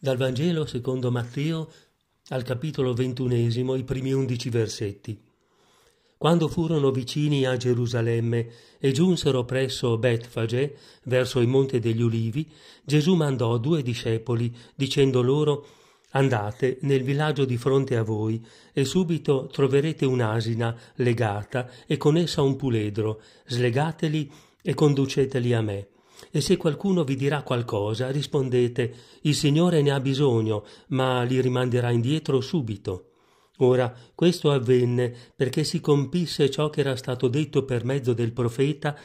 Dal Vangelo secondo Matteo al capitolo ventunesimo, i primi undici versetti. Quando furono vicini a Gerusalemme e giunsero presso Betfage, verso il monte degli Ulivi, Gesù mandò due discepoli, dicendo loro Andate nel villaggio di fronte a voi e subito troverete un'asina legata e con essa un puledro, slegateli e conduceteli a me e se qualcuno vi dirà qualcosa, rispondete Il Signore ne ha bisogno, ma li rimanderà indietro subito. Ora questo avvenne perché si compisse ciò che era stato detto per mezzo del profeta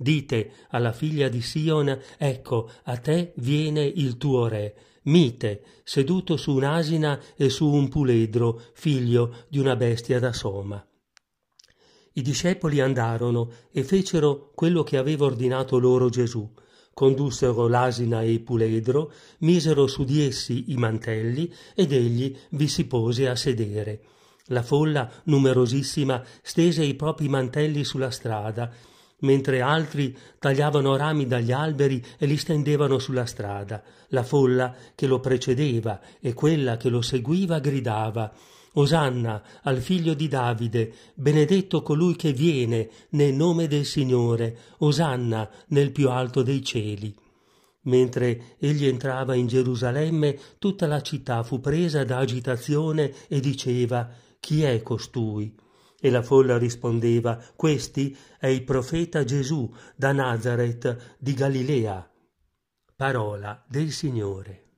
Dite alla figlia di Sion, ecco, a te viene il tuo re, mite, seduto su un'asina e su un puledro, figlio di una bestia da soma. I discepoli andarono e fecero quello che aveva ordinato loro Gesù. Condussero l'asina e il puledro, misero su di essi i mantelli ed egli vi si pose a sedere. La folla, numerosissima, stese i propri mantelli sulla strada, mentre altri tagliavano rami dagli alberi e li stendevano sulla strada. La folla che lo precedeva e quella che lo seguiva gridava Osanna al figlio di Davide, benedetto colui che viene nel nome del Signore, Osanna nel più alto dei cieli. Mentre egli entrava in Gerusalemme, tutta la città fu presa da agitazione e diceva Chi è costui? E la folla rispondeva Questi è il profeta Gesù da Nazareth di Galilea. Parola del Signore.